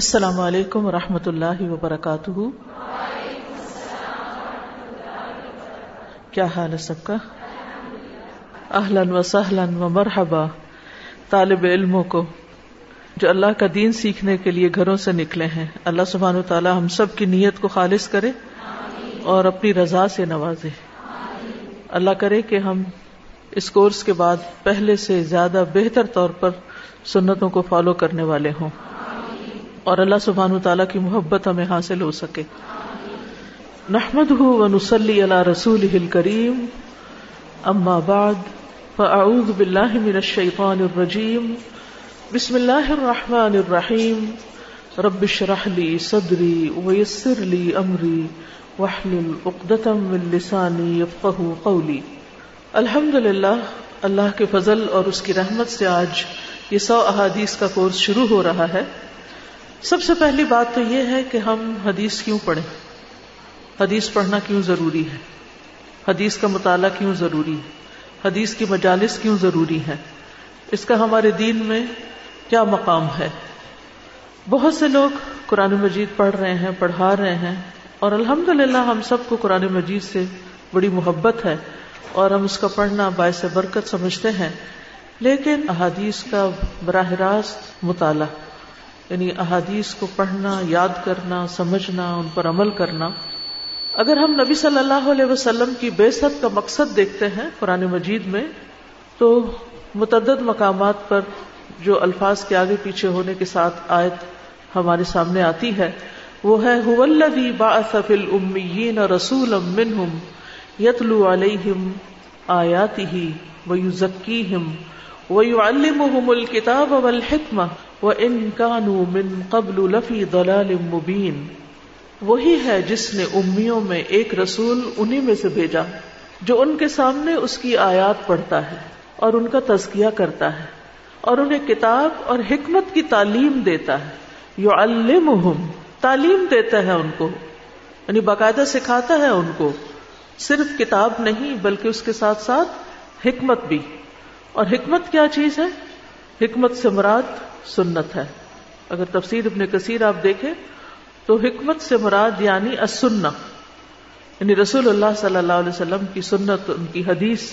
السلام علیکم و رحمۃ اللہ وبرکاتہ۔ کیا حال ہے سب کا؟ اہلن و سہلن و مرحبا طالب علموں کو، جو اللہ کا دین سیکھنے کے لیے گھروں سے نکلے ہیں۔ اللہ سبحان و تعالیٰ ہم سب کی نیت کو خالص کرے اور اپنی رضا سے نوازے۔ اللہ کرے کہ ہم اس کورس کے بعد پہلے سے زیادہ بہتر طور پر سنتوں کو فالو کرنے والے ہوں۔ اور اللہ سبحان تعالیٰ کی محبت ہمیں حاصل ہو سکے۔ نحمد و نسلی اللہ رسول کریم اما بعد، فاعوذ باللہ من الشیطان الرجیم۔ بسم اللہ الرحمن الرحیم۔ رب شرح لی صدری ویسر لی امری۔ وحلل اقدتم من لسانی یفقہ قولی۔ الحمد للہ اللہ کے فضل اور اس کی رحمت سے آج یہ سو احادیث کا کورس شروع ہو رہا ہے۔ سب سے پہلی بات تو یہ ہے کہ ہم حدیث کیوں پڑھیں؟ حدیث پڑھنا کیوں ضروری ہے؟ حدیث کا مطالعہ کیوں ضروری ہے؟ حدیث کی مجالس کیوں ضروری ہے اس کا ہمارے دین میں کیا مقام ہے؟ بہت سے لوگ قرآن مجید پڑھ رہے ہیں، پڑھا رہے ہیں اور الحمد للہ ہم سب کو قرآن مجید سے بڑی محبت ہے اور ہم اس کا پڑھنا باعث برکت سمجھتے ہیں، لیکن احادیث کا براہ راست مطالعہ یعنی احادیث کو پڑھنا، یاد کرنا، سمجھنا، ان پر عمل کرنا۔ اگر ہم نبی صلی اللہ علیہ وسلم کی بے ست کا مقصد دیکھتے ہیں قرآن مجید میں، تو متعدد مقامات پر جو الفاظ کے آگے پیچھے ہونے کے ساتھ آیت ہمارے سامنے آتی ہے، وہ ہے رسول یتلو علیہم آیاتی ویزکیہم ویعلمہم الکتاب والحکمہ ان کانو من قبل لفی دلال مبین وہی ہے جس نے امیوں میں ایک رسول انہی میں سے بھیجا، جو ان کے سامنے اس کی آیات پڑھتا ہے اور ان کا تزکیہ کرتا ہے، اور انہیں کتاب اور حکمت کی تعلیم دیتا ہے۔ یو تعلیم دیتا ہے ان کو یعنی باقاعدہ سکھاتا ہے ان کو۔ صرف کتاب نہیں، بلکہ اس کے ساتھ ساتھ حکمت بھی۔ اور حکمت کیا چیز ہے؟ حکمت سے مراد سنت ہے۔ اگر تفسیر ابن کثیر آپ دیکھیں، تو حکمت سے مراد یعنی اسنا یعنی رسول اللہ صلی اللہ علیہ وسلم کی سنت، ان کی حدیث۔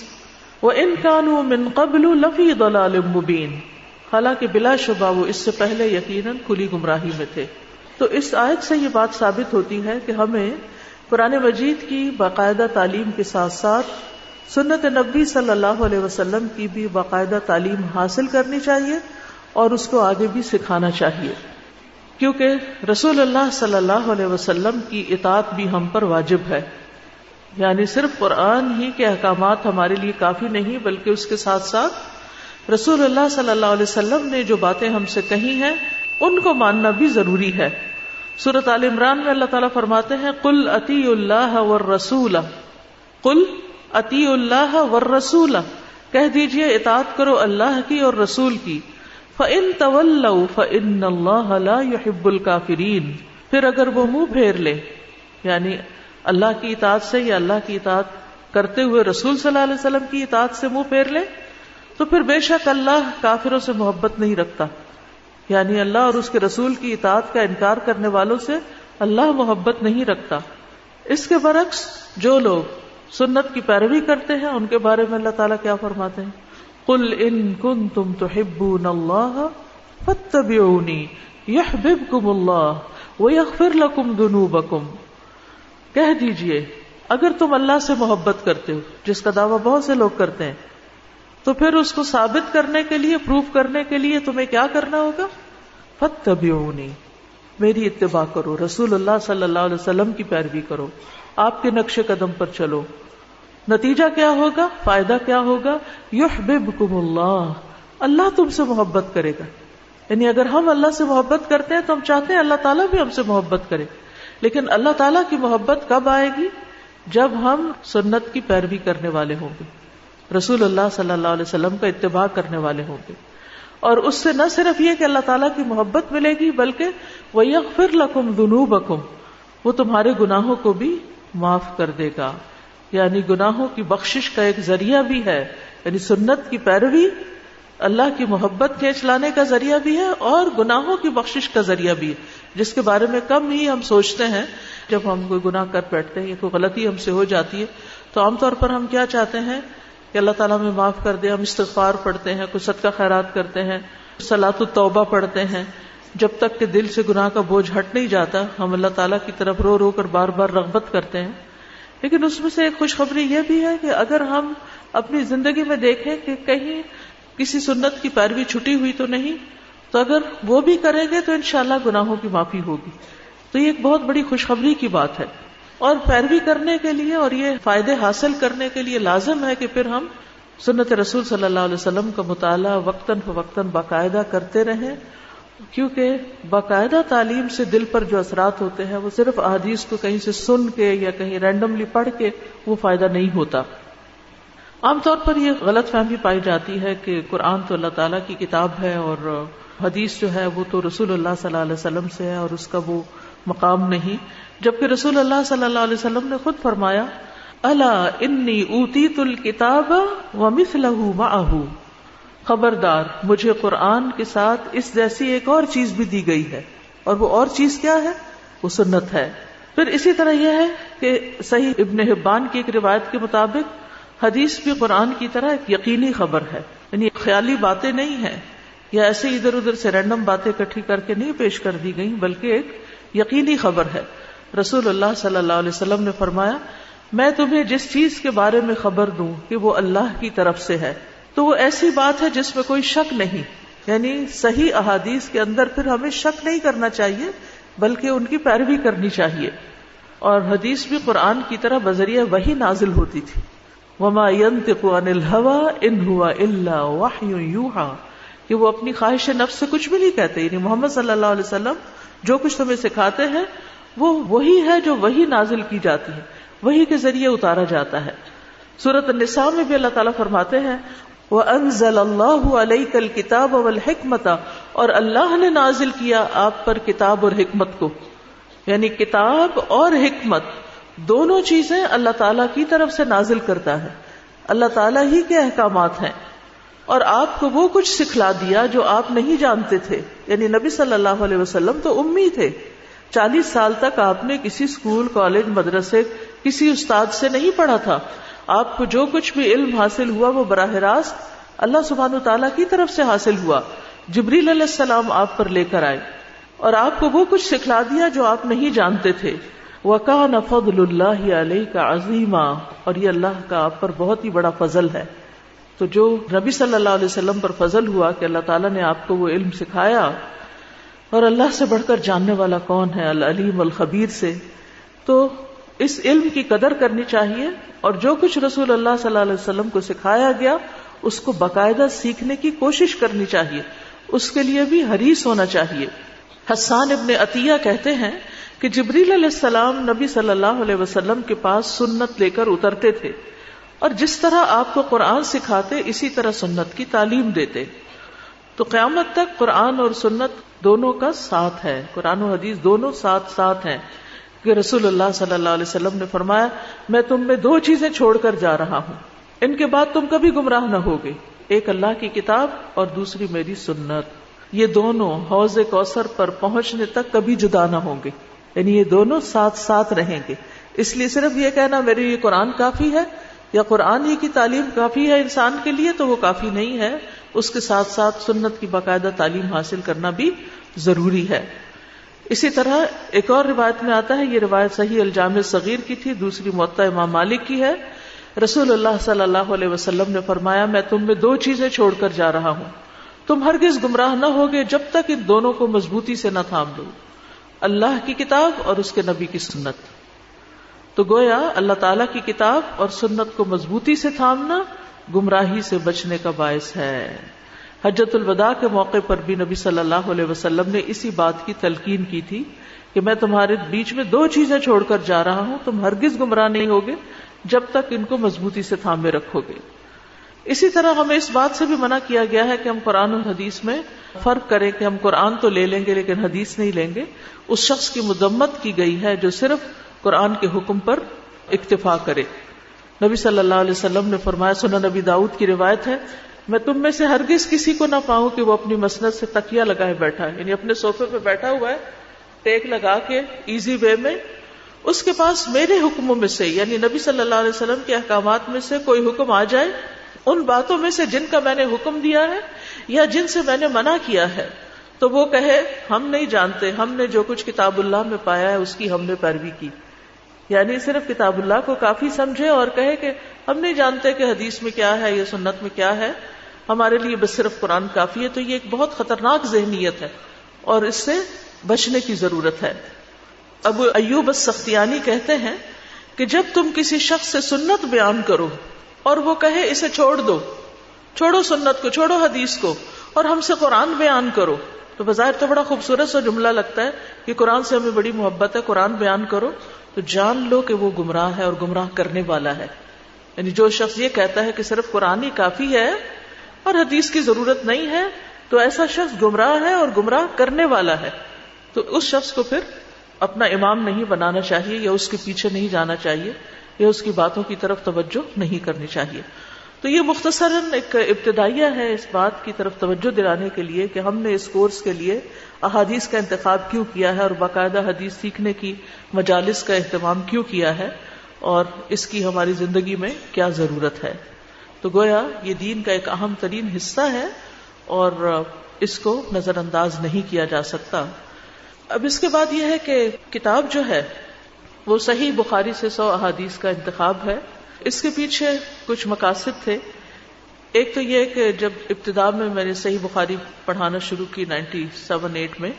وہ ان کانو من قبل لفی دلال مبین حالانکہ بلا شبہ وہ اس سے پہلے یقیناً کھلی گمراہی میں تھے۔ تو اس آیت سے یہ بات ثابت ہوتی ہے کہ ہمیں قرآن مجید کی باقاعدہ تعلیم کے ساتھ ساتھ سنت نبی صلی اللہ علیہ وسلم کی بھی باقاعدہ تعلیم حاصل کرنی چاہیے اور اس کو آگے بھی سکھانا چاہیے۔ کیونکہ رسول اللہ صلی اللہ علیہ وسلم کی اطاعت بھی ہم پر واجب ہے۔ یعنی صرف قرآن ہی کے احکامات ہمارے لیے کافی نہیں بلکہ اس کے ساتھ ساتھ رسول اللہ صلی اللہ علیہ وسلم نے جو باتیں ہم سے کہی ہیں، ان کو ماننا بھی ضروری ہے۔ سورت عال عمران میں اللہ تعالیٰ فرماتے ہیں کل عطی اللہ ور رسول کل عطی اللہ ور رسول کہہ دیجیے اطاعت کرو اللہ کی اور رسول کی۔ فن طول فن اللہ يحب الكافرین پھر اگر وہ منہ پھیر لے یعنی اللہ کی اطاعت سے یا اللہ کی اطاعت کرتے ہوئے رسول صلی اللہ علیہ وسلم کی اطاعت سے منہ پھیر لے، تو پھر بے شک اللہ کافروں سے محبت نہیں رکھتا۔ یعنی اللہ اور اس کے رسول کی اطاعت کا انکار کرنے والوں سے اللہ محبت نہیں رکھتا۔ اس کے برعکس جو لوگ سنت کی پیروی کرتے ہیں، ان کے بارے میں اللہ تعالیٰ کیا فرماتے ہیں؟ قل ان کنتم تحبون اللہ فاتبعونی یحببکم اللہ ویغفر لکم ذنوبکم کہہ دیجیے، اگر تم اللہ سے محبت کرتے ہو، جس کا دعویٰ بہت سے لوگ کرتے ہیں، تو پھر اس کو ثابت کرنے کے لیے، پروف کرنے کے لیے تمہیں کیا کرنا ہوگا؟ فتبعونی میری اتباع کرو، رسول اللہ صلی اللہ علیہ وسلم کی پیروی کرو، آپ کے نقش قدم پر چلو۔ نتیجہ کیا ہوگا؟ فائدہ کیا ہوگا؟ یحببکم اللہ اللہ تم سے محبت کرے گا۔ یعنی اگر ہم اللہ سے محبت کرتے ہیں تو ہم چاہتے ہیں اللہ تعالیٰ بھی ہم سے محبت کرے۔ لیکن اللہ تعالیٰ کی محبت کب آئے گی؟ جب ہم سنت کی پیروی کرنے والے ہوں گے۔ رسول اللہ صلی اللہ علیہ وسلم کا اتباع کرنے والے ہوں گے۔ اور اس سے نہ صرف یہ کہ اللہ تعالیٰ کی محبت ملے گی، بلکہ وہ یغفر لکم ذنوبکم وہ تمہارے گناہوں کو بھی معاف کر دے گا۔ یعنی گناہوں کی بخشش کا ایک ذریعہ بھی ہے یعنی سنت کی پیروی، اللہ کی محبت کھینچ لانے کا ذریعہ بھی ہے اور گناہوں کی بخشش کا ذریعہ بھی ہے۔ جس کے بارے میں کم ہی ہم سوچتے ہیں، جب ہم کوئی گناہ کر بیٹھتے ہیں یا کوئی غلطی ہم سے ہو جاتی ہے، تو عام طور پر ہم کیا چاہتے ہیں؟ کہ اللہ تعالیٰ میں معاف کر دے، ہم استغفار پڑھتے ہیں کچھ صدقہ خیرات کرتے ہیں سلاط التوبہ پڑھتے ہیں۔ جب تک کہ دل سے گناہ کا بوجھ ہٹ نہیں جاتا، ہم اللہ تعالیٰ کی طرف رو رو کر بار بار رغبت کرتے ہیں۔ لیکن اس میں سے ایک خوشخبری یہ بھی ہے کہ اگر ہم اپنی زندگی میں دیکھیں کہ کہیں کسی سنت کی پیروی چھٹی ہوئی تو نہیں، تو اگر وہ بھی کریں گے تو انشاءاللہ گناہوں کی معافی ہوگی۔ تو یہ ایک بہت بڑی خوشخبری کی بات ہے۔ اور پیروی کرنے کے لیے اور یہ فائدے حاصل کرنے کے لیے لازم ہے کہ پھر ہم سنت رسول صلی اللہ علیہ وسلم کا مطالعہ وقتاً فوقتاً باقاعدہ کرتے رہیں۔ کیونکہ باقاعدہ تعلیم سے دل پر جو اثرات ہوتے ہیں، وہ صرف احادیث کو کہیں سے سن کے یا کہیں رینڈملی پڑھ کے وہ فائدہ نہیں ہوتا۔ عام طور پر یہ غلط فہمی پائی جاتی ہے کہ قرآن تو اللہ تعالیٰ کی کتاب ہے اور حدیث جو ہے وہ تو رسول اللہ صلی اللہ علیہ وسلم سے ہے اور اس کا وہ مقام نہیں۔ جبکہ رسول اللہ صلی اللہ علیہ وسلم نے خود فرمایا اللہ انی اوتی تل کتاب و خبردار، مجھے قرآن کے ساتھ اس جیسی ایک اور چیز بھی دی گئی ہے۔ اور وہ اور چیز کیا ہے؟ وہ سنت ہے۔ پھر اسی طرح یہ ہے کہ صحیح ابن حبان کی ایک روایت کے مطابق حدیث بھی قرآن کی طرح ایک یقینی خبر ہے۔ یعنی خیالی باتیں نہیں ہیں۔ یا ایسے ادھر ادھر سے رینڈم باتیں کٹھی کر کے نہیں پیش کر دی گئی بلکہ ایک یقینی خبر ہے۔ رسول اللہ صلی اللہ علیہ وسلم نے فرمایا، میں تمہیں جس چیز کے بارے میں خبر دوں کہ وہ اللہ کی طرف سے ہے۔ تو وہ ایسی بات ہے جس میں کوئی شک نہیں۔ یعنی صحیح احادیث کے اندر پھر ہمیں شک نہیں کرنا چاہیے، بلکہ ان کی پیروی کرنی چاہیے۔ اور حدیث بھی قرآن کی طرح بذریعہ وہی نازل ہوتی تھی۔ وما ينطق عن الهوى ان هو الا وحي يوحى۔ کہ وہ اپنی خواہش نفس سے کچھ بھی نہیں کہتے۔ یعنی محمد صلی اللہ علیہ وسلم جو کچھ تمہیں سکھاتے ہیں، وہ وہی ہے جو وہی نازل کی جاتی ہے۔ وہی کے ذریعے اتارا جاتا ہے۔ سورت النساء میں بھی اللہ تعالیٰ فرماتے ہیں وہ انزل اللہ علیہ کل کتاب والحکمت اور اللہ نے نازل کیا آپ پر کتاب اور حکمت کو۔ یعنی کتاب اور حکمت، دونوں چیزیں اللہ تعالیٰ کی طرف سے نازل کرتا ہے۔ اللہ تعالیٰ ہی کے احکامات ہیں۔ اور آپ کو وہ کچھ سکھلا دیا جو آپ نہیں جانتے تھے۔ یعنی نبی صلی اللہ علیہ وسلم تو امی تھے۔ چالیس سال تک آپ نے کسی اسکول کالج، مدرسے، کسی استاد سے نہیں پڑھا تھا۔ آپ کو جو کچھ بھی علم حاصل ہوا وہ براہ راست اللہ سبحان و تعالیٰ کی طرف سے حاصل ہوا۔ جبریل علیہ السلام آپ پر لے کر آئے اور آپ کو وہ کچھ سکھلا دیا جو آپ نہیں جانتے تھے۔ وکان فضل اللہ علیہ کا عظیمہ اور یہ اللہ کا آپ پر بہت ہی بڑا فضل ہے۔ تو جو نبی صلی اللہ علیہ وسلم پر فضل ہوا کہ اللہ تعالیٰ نے آپ کو وہ علم سکھایا اور اللہ سے بڑھ کر جاننے والا کون ہے؟ العلیم الخبیر سے۔ تو اس علم کی قدر کرنی چاہیے اور جو کچھ رسول اللہ صلی اللہ علیہ وسلم کو سکھایا گیا، اس کو باقاعدہ سیکھنے کی کوشش کرنی چاہیے۔ اس کے لیے بھی حریص ہونا چاہیے۔ حسان ابن عطیہ کہتے ہیں کہ جبریل علیہ السلام نبی صلی اللہ علیہ وسلم کے پاس سنت لے کر اترتے تھے اور جس طرح آپ کو قرآن سکھاتے، اسی طرح سنت کی تعلیم دیتے۔ تو قیامت تک قرآن اور سنت دونوں کا ساتھ ہے۔ قرآن و حدیث دونوں ساتھ ساتھ ہیں۔ کہ رسول اللہ صلی اللہ علیہ وسلم نے فرمایا، میں تم میں دو چیزیں چھوڑ کر جا رہا ہوں۔ ان کے بعد تم کبھی گمراہ نہ ہوگے۔ ایک اللہ کی کتاب اور دوسری میری سنت۔ یہ دونوں حوض کوثر پر پہنچنے تک کبھی جدا نہ ہوں گے۔ یعنی یہ دونوں ساتھ ساتھ رہیں گے۔ اس لیے صرف یہ کہنا میرے لیے قرآن کافی ہے یا قرآن ہی کی تعلیم کافی ہے انسان کے لیے تو وہ کافی نہیں ہے۔ اس کے ساتھ ساتھ سنت کی باقاعدہ تعلیم حاصل کرنا بھی ضروری ہے۔ اسی طرح ایک اور روایت میں آتا ہے، یہ روایت صحیح الجام صغیر کی تھی، دوسری معطا امام مالک کی ہے۔ رسول اللہ صلی اللہ علیہ وسلم نے فرمایا، میں تم میں دو چیزیں چھوڑ کر جا رہا ہوں۔ تم ہرگز گمراہ نہ ہوگے جب تک ان دونوں کو مضبوطی سے نہ تھام دو اللہ کی کتاب اور اس کے نبی کی سنت۔ تو گویا، اللہ تعالی کی کتاب اور سنت کو مضبوطی سے تھامنا، گمراہی سے بچنے کا باعث ہے۔ حجت الوداع کے موقع پر بھی نبی صلی اللہ علیہ وسلم نے اسی بات کی تلقین کی تھی کہ میں تمہارے بیچ میں دو چیزیں چھوڑ کر جا رہا ہوں، تم ہرگز گمراہ نہیں ہوگے جب تک ان کو مضبوطی سے تھامے رکھو گے اسی طرح ہمیں اس بات سے بھی منع کیا گیا ہے کہ ہم قرآن و حدیث میں فرق کریں کہ ہم قرآن تو لے لیں گے لیکن حدیث نہیں لیں گے۔ اس شخص کی مدمت کی گئی ہے جو صرف قرآن کے حکم پر اکتفا کرے۔ نبی صلی اللہ علیہ وسلم نے فرمایا سنا نبی داؤد کی روایت ہے میں تم میں سے ہرگز کسی کو نہ پاؤں کہ وہ اپنی مسنت سے تکیا لگائے بیٹھا ہے۔ یعنی اپنے صوفے پہ بیٹھا ہوا ہے، ٹیک لگا کے ایزی وے میں۔ اس کے پاس میرے حکموں میں سے یعنی نبی صلی اللہ علیہ وسلم کے احکامات میں سے کوئی حکم آ جائے، ان باتوں میں سے جن کا میں نے حکم دیا ہے یا جن سے میں نے منع کیا ہے، تو وہ کہے، ہم نہیں جانتے، ہم نے جو کچھ کتاب اللہ میں پایا ہے، اس کی ہم نے پیروی کی۔ یعنی صرف کتاب اللہ کو کافی سمجھے اور کہے کہ ہم نہیں جانتے کہ حدیث میں کیا ہے یا سنت میں کیا ہے۔ ہمارے لیے بس صرف قرآن کافی ہے، تو یہ ایک بہت خطرناک ذہنیت ہے اور اس سے بچنے کی ضرورت ہے۔ اب ایوب سختیانی کہتے ہیں کہ جب تم کسی شخص سے سنت بیان کرو اور وہ کہے اسے چھوڑ دو، چھوڑو سنت کو، چھوڑو حدیث کو اور ہم سے قرآن بیان کرو، تو بظاہر تو بڑا خوبصورت سا جملہ لگتا ہے کہ قرآن سے ہمیں بڑی محبت ہے، قرآن بیان کرو، تو جان لو کہ وہ گمراہ ہے اور گمراہ کرنے والا ہے۔ یعنی جو شخص یہ کہتا ہے کہ صرف قرآن ہی کافی ہے اور حدیث کی ضرورت نہیں ہے تو ایسا شخص گمراہ ہے اور گمراہ کرنے والا ہے۔ تو اس شخص کو پھر اپنا امام نہیں بنانا چاہیے یا اس کے پیچھے نہیں جانا چاہیے یا اس کی باتوں کی طرف توجہ نہیں کرنی چاہیے۔ تو یہ مختصر ایک ابتدائیہ ہے اس بات کی طرف توجہ دلانے کے لیے کہ ہم نے اس کورس کے لیے احادیث کا انتخاب کیوں کیا ہے اور باقاعدہ حدیث سیکھنے کی مجالس کا اہتمام کیوں کیا ہے اور اس کی ہماری زندگی میں کیا ضرورت ہے۔ تو گویا یہ دین کا ایک اہم ترین حصہ ہے اور اس کو نظر انداز نہیں کیا جا سکتا۔ اب اس کے بعد یہ ہے کہ کتاب جو ہے وہ صحیح بخاری سے سو احادیث کا انتخاب ہے۔ اس کے پیچھے کچھ مقاصد تھے۔ ایک تو یہ کہ جب ابتدا میں میں نے صحیح بخاری پڑھانا شروع کی نائنٹی سیون ایٹ میں،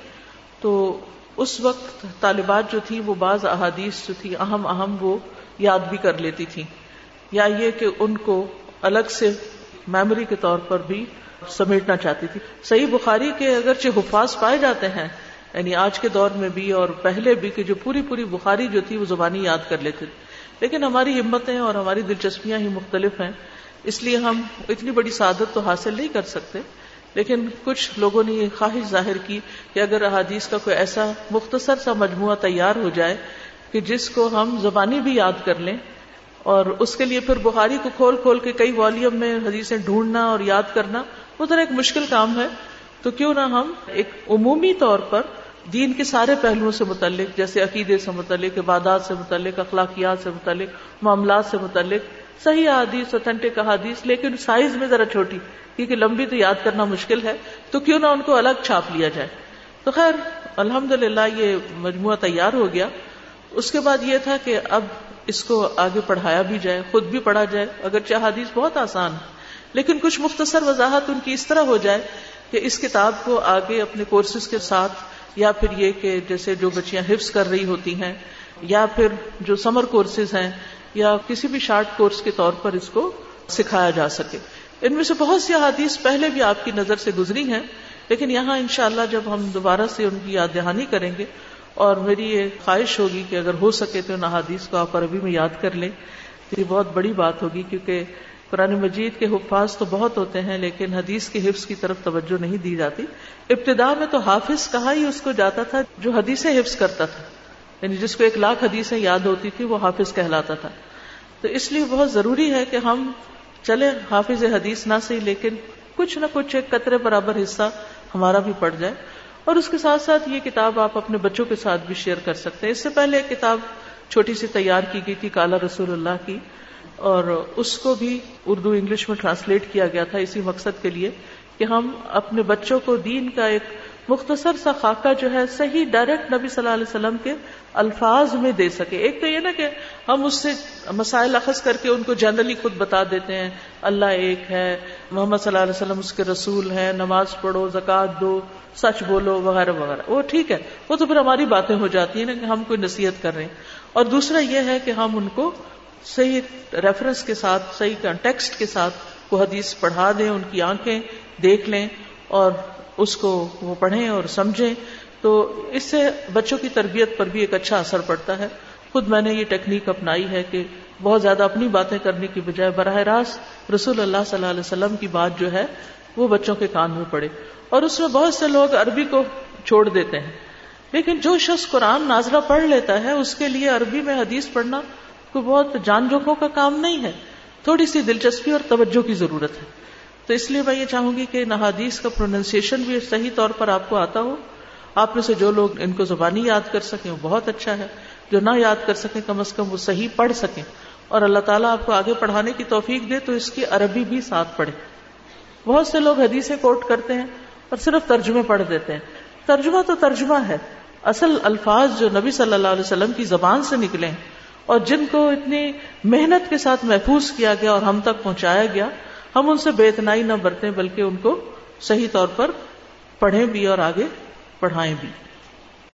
تو اس وقت طالبات جو تھی وہ بعض احادیث جو تھی اہم اہم وہ یاد بھی کر لیتی تھی یا یہ کہ ان کو الگ سے میموری کے طور پر بھی سمیٹنا چاہتی تھی۔ صحیح بخاری کے اگرچہ حفاظ پائے جاتے ہیں یعنی آج کے دور میں بھی اور پہلے بھی کہ جو پوری پوری بخاری جو تھی وہ زبانی یاد کر لیتے تھے۔ لیکن ہماری ہمتیں اور ہماری دلچسپیاں ہی مختلف ہیں، اس لیے ہم اتنی بڑی سعادت تو حاصل نہیں کر سکتے۔ لیکن کچھ لوگوں نے یہ خواہش ظاہر کی کہ اگر احادیث کا کوئی ایسا مختصر سا مجموعہ تیار ہو جائے کہ جس کو ہم زبانی بھی یاد کر لیں اور اس کے لیے پھر بخاری کو کھول کھول کے کئی والیوم میں حدیثیں ڈھونڈنا اور یاد کرنا، وہ ذرا ایک مشکل کام ہے۔ تو کیوں نہ ہم ایک عمومی طور پر دین کے سارے پہلوؤں سے متعلق، جیسے عقیدے سے متعلق، عبادات سے متعلق، اخلاقیات سے متعلق، معاملات سے متعلق، صحیح احادیث اوتھینٹک احادیث، لیکن سائز میں ذرا چھوٹی، کیونکہ لمبی تو یاد کرنا مشکل ہے۔ تو کیوں نہ ان کو الگ چھاپ لیا جائے۔ تو خیر الحمد یہ مجموعہ تیار ہو گیا۔ اس کے بعد یہ تھا کہ اب اس کو آگے پڑھایا بھی جائے، خود بھی پڑھا جائے اگر چاہ حدیث بہت آسان لیکن کچھ مختصر وضاحت ان کی اس طرح ہو جائے کہ اس کتاب کو آگے اپنے کورسز کے ساتھ، یا پھر یہ کہ جیسے جو بچیاں حفظ کر رہی ہوتی ہیں، یا پھر جو سمر کورسز ہیں، یا کسی بھی شارٹ کورس کے طور پر اس کو سکھایا جا سکے۔ ان میں سے بہت سی احادیث پہلے بھی آپ کی نظر سے گزری ہیں، لیکن یہاں انشاءاللہ جب ہم دوبارہ سے ان کی یاد دہانی کریں گے اور میری یہ خواہش ہوگی کہ اگر ہو سکے تو ان احادیث کو آپ عربی میں یاد کر لیں۔ تو یہ بہت بڑی بات ہوگی کیونکہ قرآن مجید کے حفاظ تو بہت ہوتے ہیں، لیکن حدیث کے حفظ کی طرف توجہ نہیں دی جاتی۔ ابتدا میں تو حافظ کہا ہی اس کو جاتا تھا جو حدیثیں حفظ کرتا تھا۔ یعنی جس کو ایک لاکھ حدیثیں یاد ہوتی تھی وہ حافظ کہلاتا تھا۔ تو اس لیے بہت ضروری ہے کہ ہم چلے حافظ حدیث نہ صحیح، لیکن کچھ نہ کچھ ایک قطرے برابر حصہ ہمارا بھی پڑ جائے۔ اور اس کے ساتھ ساتھ یہ کتاب آپ اپنے بچوں کے ساتھ بھی شیئر کر سکتے ہیں۔ اس سے پہلے ایک کتاب چھوٹی سی تیار کی گئی تھی کالا رسول اللہ کی، اور اس کو بھی اردو انگلش میں ٹرانسلیٹ کیا گیا تھا اسی مقصد کے لیے کہ ہم اپنے بچوں کو دین کا ایک مختصر سا خاکہ جو ہے صحیح ڈائریکٹ نبی صلی اللہ علیہ وسلم کے الفاظ میں دے سکے۔ ایک تو یہ نا کہ ہم اس سے مسائل اخذ کر کے ان کو جنرلی خود بتا دیتے ہیں، اللہ ایک ہے، محمد صلی اللہ علیہ وسلم اس کے رسول ہیں، نماز پڑھو زکات دو سچ بولو، وغیرہ وغیرہ۔ وہ ٹھیک ہے۔ وہ تو پھر ہماری باتیں ہو جاتی ہیں نا کہ ہم کوئی نصیحت کر رہے ہیں۔ اور دوسرا یہ ہے کہ ہم ان کو صحیح ریفرنس کے ساتھ، صحیح کنٹیکسٹ کے ساتھ کو حدیث پڑھا دیں، ان کی آنکھیں دیکھ لیں اور اس کو وہ پڑھیں اور سمجھیں۔ تو اس سے بچوں کی تربیت پر بھی ایک اچھا اثر پڑتا ہے۔ خود میں نے یہ ٹیکنیک اپنائی ہے کہ بہت زیادہ اپنی باتیں کرنے کی بجائے براہ راست رسول اللہ صلی اللہ علیہ وسلم کی بات جو ہے وہ بچوں کے کان میں پڑے اور اس میں بہت سے لوگ عربی کو چھوڑ دیتے ہیں۔ لیکن جو شخص قرآن نازلہ پڑھ لیتا ہے، اس کے لیے عربی میں حدیث پڑھنا کوئی بہت جان جوکوں کا کام نہیں ہے۔ تھوڑی سی دلچسپی اور توجہ کی ضرورت ہے۔ تو اس لیے میں یہ چاہوں گی کہ ان احادیث کا پروننسیشن بھی صحیح طور پر آپ کو آتا ہو۔ آپ میں سے جو لوگ ان کو زبانی یاد کر سکیں، وہ بہت اچھا ہے۔ جو نہ یاد کر سکیں، کم از کم وہ صحیح پڑھ سکیں۔ اور اللہ تعالیٰ آپ کو آگے پڑھانے کی توفیق دے تو اس کی عربی بھی ساتھ پڑھے۔ بہت سے لوگ حدیثیں کوٹ کرتے ہیں اور صرف ترجمے پڑھ دیتے ہیں۔ ترجمہ تو ترجمہ ہے۔ اصل الفاظ جو نبی صلی اللہ علیہ وسلم کی زبان سے نکلے اور جن کو اتنی محنت کے ساتھ محفوظ کیا گیا اور ہم تک پہنچایا گیا، ہم ان سے بے اتنائی نہ برتیں بلکہ ان کو صحیح طور پر پڑھیں بھی اور آگے پڑھائیں بھی۔